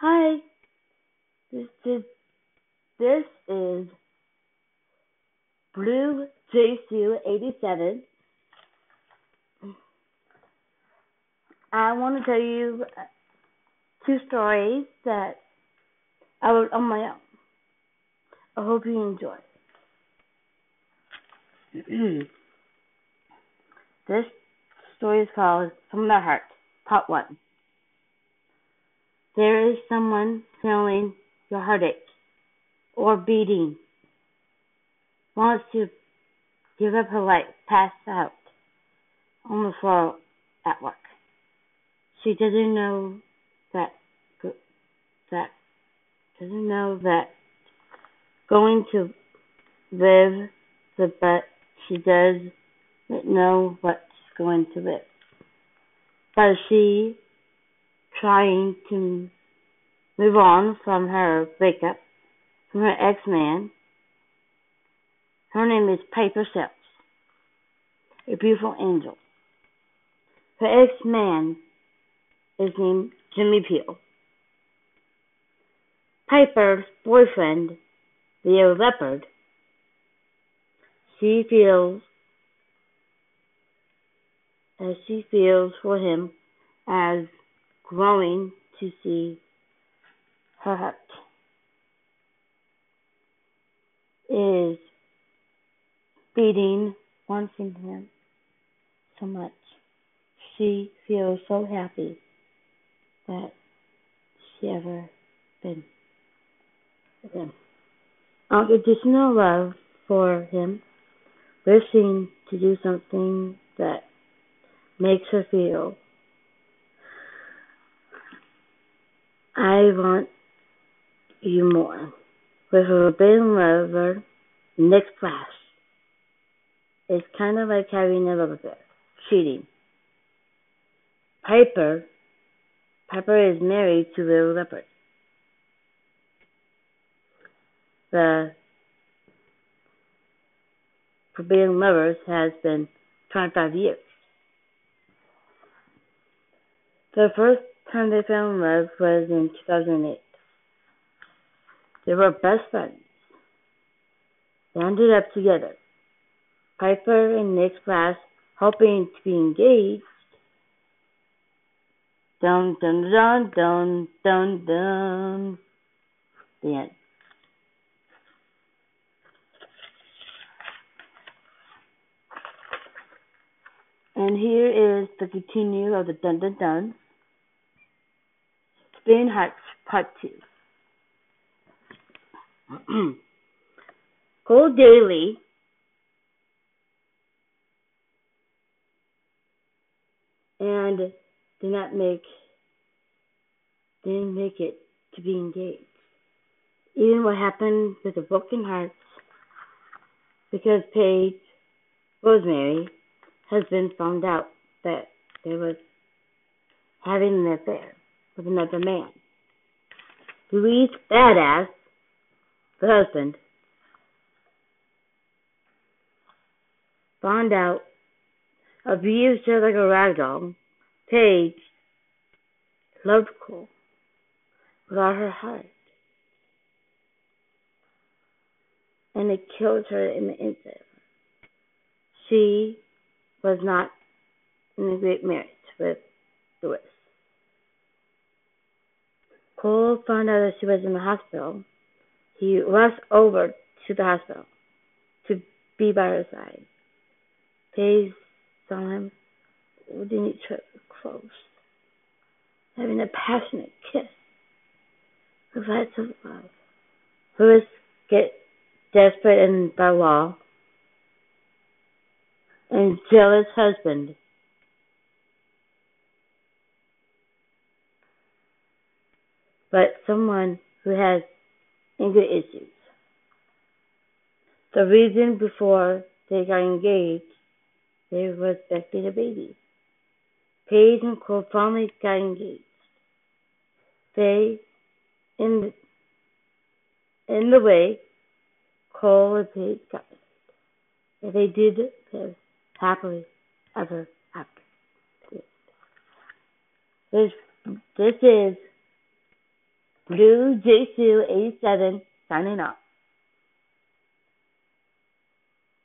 Hi, this is this is Blue JSU eighty seven. I want to tell you two stories that I wrote on my own. I hope you enjoy. this story is called From the Heart, Part One. There is someone feeling your heartache or beating, wants to give up her life, pass out on the floor at work. She doesn't know that that doesn't know that going to live the but she does know what she's going to live. But she trying to move on from her breakup from her ex man. Her name is Piper Sells, a beautiful angel. Her ex man is named Jimmy Peel. Piper's boyfriend, Leo Leopard, she feels as she feels for him as growing to see her heart is beating, wanting him so much. She feels so happy that she ever been with him. Unconditional love for him, wishing to do something that makes her feel I want you more. With forbidden lover, next class. It's kind of like having a love affair. Cheating. Piper. Piper is married to Little Leopard. The Forbidden Lovers has been 25 years. The first time they fell in love was in 2008. They were best friends. They ended up together. Piper and Nick's class hoping to be engaged. Dun dun dun dun dun dun. The end. And here is the continue of the dun dun dun. Part 2. Go daily. And did not make didn't make it to be engaged. Even what happened with the broken hearts because Paige Rosemary has been found out that they was having an affair with another man. Louise Badass, the husband, found out, abused her like a rag doll. Paige loved Cole with all her heart. And it killed her in the inside. She was not in a great marriage with Louis. Cole found out that she was in the hospital. He rushed over to the hospital to be by her side. Paige saw him holding each other close, having a passionate kiss with lots of love. Louis get desperate and by law and jealous husband but someone who has anger issues. The reason before they got engaged, they were expecting a baby. Paige and Cole finally got engaged. They, in the, in the way, Cole and Paige got married. They did live happily ever after. This, this is Blue J Sue 87 signing off.